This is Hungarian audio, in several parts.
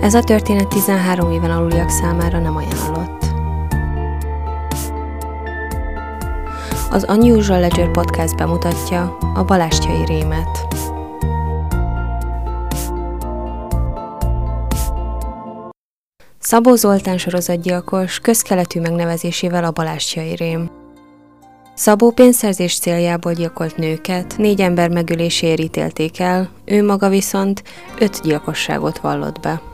Ez a történet 13 éven aluliak számára nem ajánlott. Az Unusual Ledger Podcast bemutatja a Balástjai Rémet. Szabó Zoltán sorozatgyilkos közkeletű megnevezésével a Balástjai Rém. Szabó pénzszerzés céljából gyilkolt nőket, négy ember megöléséért ítélték el, ő maga viszont öt gyilkosságot vallott be.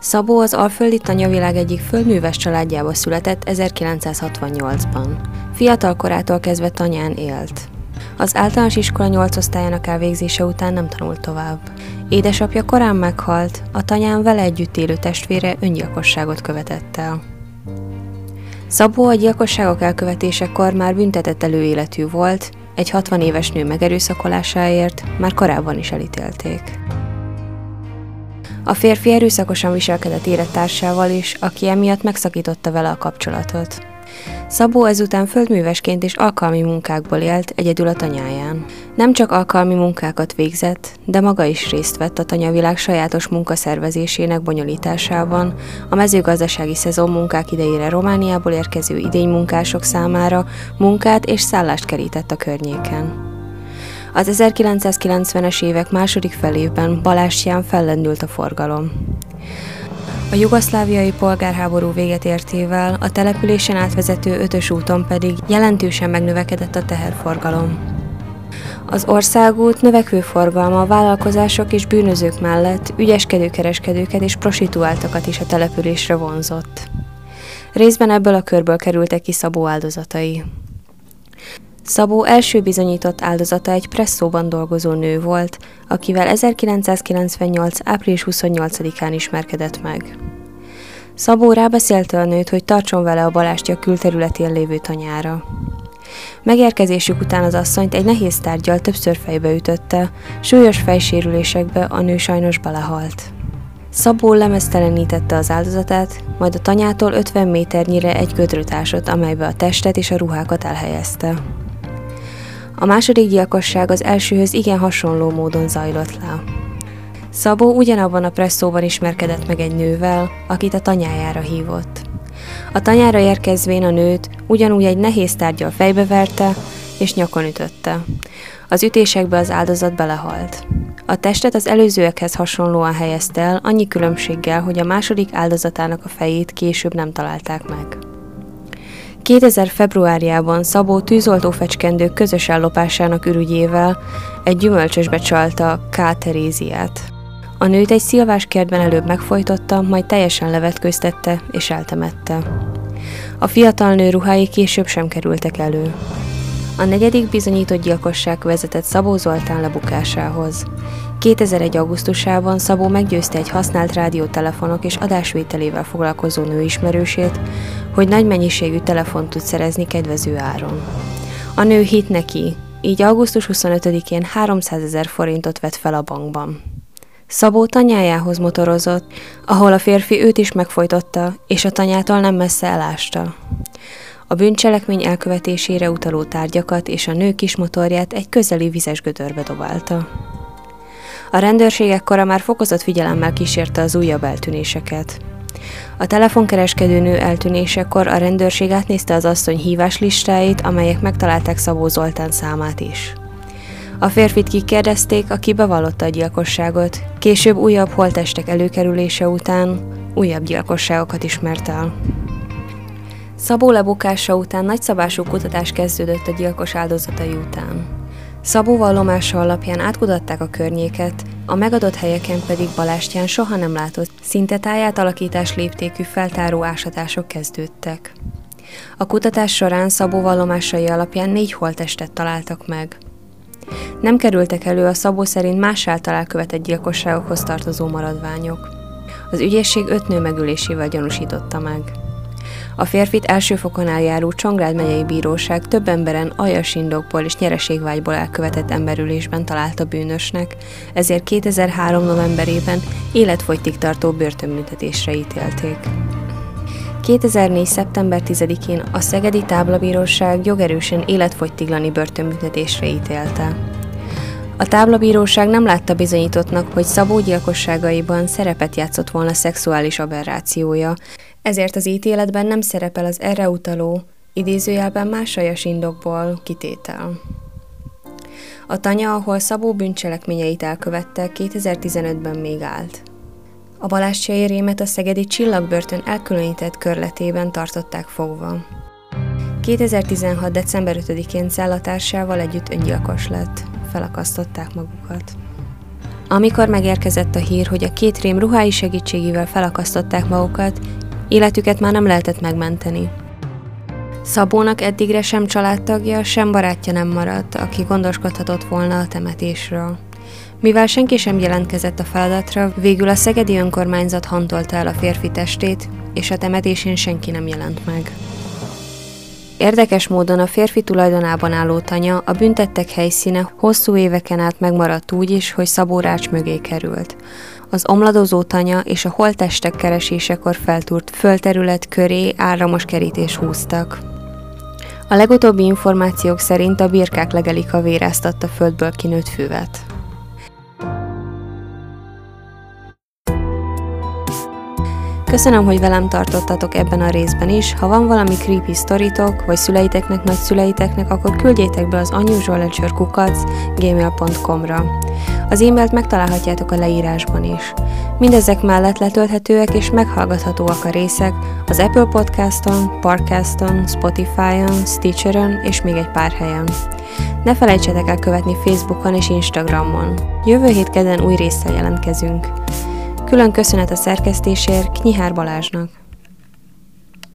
Szabó az alföldi tanyavilág egyik földműves családjába született 1968-ban. Fiatal korától kezdve tanyán élt. Az általános iskola 8 osztályának elvégzése után nem tanult tovább. Édesapja korán meghalt, a tanyán vele együtt élő testvére öngyilkosságot követett el. Szabó a gyilkosságok elkövetésekor már büntetett előéletű volt, egy 60 éves nő megerőszakolásáért már korábban is elítélték. A férfi erőszakosan viselkedett élettársával is, aki emiatt megszakította vele a kapcsolatot. Szabó ezután földművesként és alkalmi munkákból élt egyedül a tanyáján. Nem csak alkalmi munkákat végzett, de maga is részt vett a tanyavilág sajátos munkaszervezésének bonyolításában, a mezőgazdasági szezon munkák idejére Romániából érkező idénymunkások számára munkát és szállást kerített a környéken. Az 1990-es évek második felében Balástyán fellendült a forgalom. A jugoszláviai polgárháború véget értével a településen átvezető ötös úton pedig jelentősen megnövekedett a teherforgalom. Az országút növekvő forgalma vállalkozások és bűnözők mellett ügyeskedő kereskedőket és prostituáltakat is a településre vonzott. Részben ebből a körből kerültek ki Szabó áldozatai. Szabó első bizonyított áldozata egy presszóban dolgozó nő volt, akivel 1998. április 28-án ismerkedett meg. Szabó rábeszélte a nőt, hogy tartson vele a balástja külterületén lévő tanyára. Megérkezésük után az asszonyt egy nehéz tárgyal többször fejbe ütötte, súlyos fejsérülésekbe a nő sajnos belehalt. Szabó lemeztelenítette az áldozatát, majd a tanyától 50 méternyire egy gödröt amelybe a testet és a ruhákat elhelyezte. A második gyilkosság az elsőhöz igen hasonló módon zajlott le. Szabó ugyanabban a presszóban ismerkedett meg egy nővel, akit a tanyájára hívott. A tanyára érkezvén a nőt ugyanúgy egy nehéz tárgyal fejbeverte és nyakon ütötte. Az ütésekbe az áldozat belehalt. A testet az előzőekhez hasonlóan helyezte el, annyi különbséggel, hogy a második áldozatának a fejét később nem találták meg. 2000 februárjában Szabó tűzoltó fecskendők közös ellopásának ürügyével egy gyümölcsösbe csalta K. Teréziát. A nőt egy szilvás kertben előbb megfojtotta, majd teljesen levetköztette és eltemette. A fiatal nő ruhái később sem kerültek elő. A negyedik bizonyított gyilkosság vezetett Szabó Zoltán lebukásához. 2001. augusztusában Szabó meggyőzte egy használt rádiótelefonok és adásvételével foglalkozó nőismerősét, hogy nagy mennyiségű telefont tud szerezni kedvező áron. A nő hit neki, így augusztus 25-én 300 ezer forintot vett fel a bankban. Szabó tanyájához motorozott, ahol a férfi őt is megfojtotta, és a tanyától nem messze elásta. A bűncselekmény elkövetésére utaló tárgyakat és a nő kis motorját egy közeli vizes gödörbe dobálta. A rendőrség ekkora már fokozott figyelemmel kísérte az újabb eltűnéseket. A telefonkereskedő nő eltűnésekor a rendőrség átnézte az asszony hívás listáit, amelyek megtalálták Szabó Zoltán számát is. A férfit kikérdezték, aki bevallotta a gyilkosságot. Később újabb holtestek előkerülése után újabb gyilkosságokat ismert el. Szabó lebukása után nagyszabású kutatás kezdődött a gyilkos áldozatai után. Szabó vallomása alapján átkutatták a környéket, a megadott helyeken pedig Balástyán soha nem látott, szinte tájátalakítás léptékű feltáró ásatások kezdődtek. A kutatás során Szabó vallomásai alapján négy holtestet találtak meg. Nem kerültek elő a Szabó szerint más által elkövetett gyilkosságokhoz tartozó maradványok. Az ügyészség öt nő megülésével gyanúsította meg. A férfit elsőfokon eljáró Csongrád megyei bíróság több emberen aljas indokból és nyereségvágyból elkövetett emberülésben találta bűnösnek, ezért 2003. novemberében életfogytig tartó börtönbüntetésre ítélték. 2004. szeptember 10-én a Szegedi Táblabíróság jogerősen életfogytiglani börtönbüntetésre ítélte. A táblabíróság nem látta bizonyítottnak, hogy Szabó gyilkosságaiban szerepet játszott volna szexuális aberrációja, ezért az ítéletben nem szerepel az erre utaló, idézőjelben másajas indokból kitétel. A tanya, ahol Szabó bűncselekményeit elkövette, 2015-ben még állt. A Balázs rémet a szegedi csillagbörtön elkülönített körletében tartották fogva. 2016. december 5-én cellatársával együtt öngyilkos lett. Felakasztották magukat. Amikor megérkezett a hír, hogy a két rém ruhái segítségével felakasztották magukat, életüket már nem lehetett megmenteni. Szabónak eddigre sem családtagja, sem barátja nem maradt, aki gondoskodhatott volna a temetésről. Mivel senki sem jelentkezett a feladatra, végül a szegedi önkormányzat hantolta el a férfi testét, és a temetésén senki nem jelent meg. Érdekes módon a férfi tulajdonában álló tanya a büntettek helyszíne hosszú éveken át megmaradt úgy is, hogy Szabó mögé került. Az omladozó tanya és a holtestek keresésekor feltúrt földterület köré áramos kerítés húztak. A legutóbbi információk szerint a birkák legelik a véráztatta földből kinőtt füvet. Köszönöm, hogy velem tartottatok ebben a részben is. Ha van valami creepy sztoritok, vagy szüleiteknek, nagyszüleiteknek, akkor küldjétek be az unusualadventurekukac gmail.com-ra. Az e-mailt megtalálhatjátok a leírásban is. Mindezek mellett letölthetőek és meghallgathatóak a részek az Apple Podcaston, Parkaston, Spotify-on, Stitcher-on és még egy pár helyen. Ne felejtsetek el követni Facebookon és Instagramon. Jövő hét kedden új résszel jelentkezünk. Külön köszönet a szerkesztésért Knyihár Balázsnak.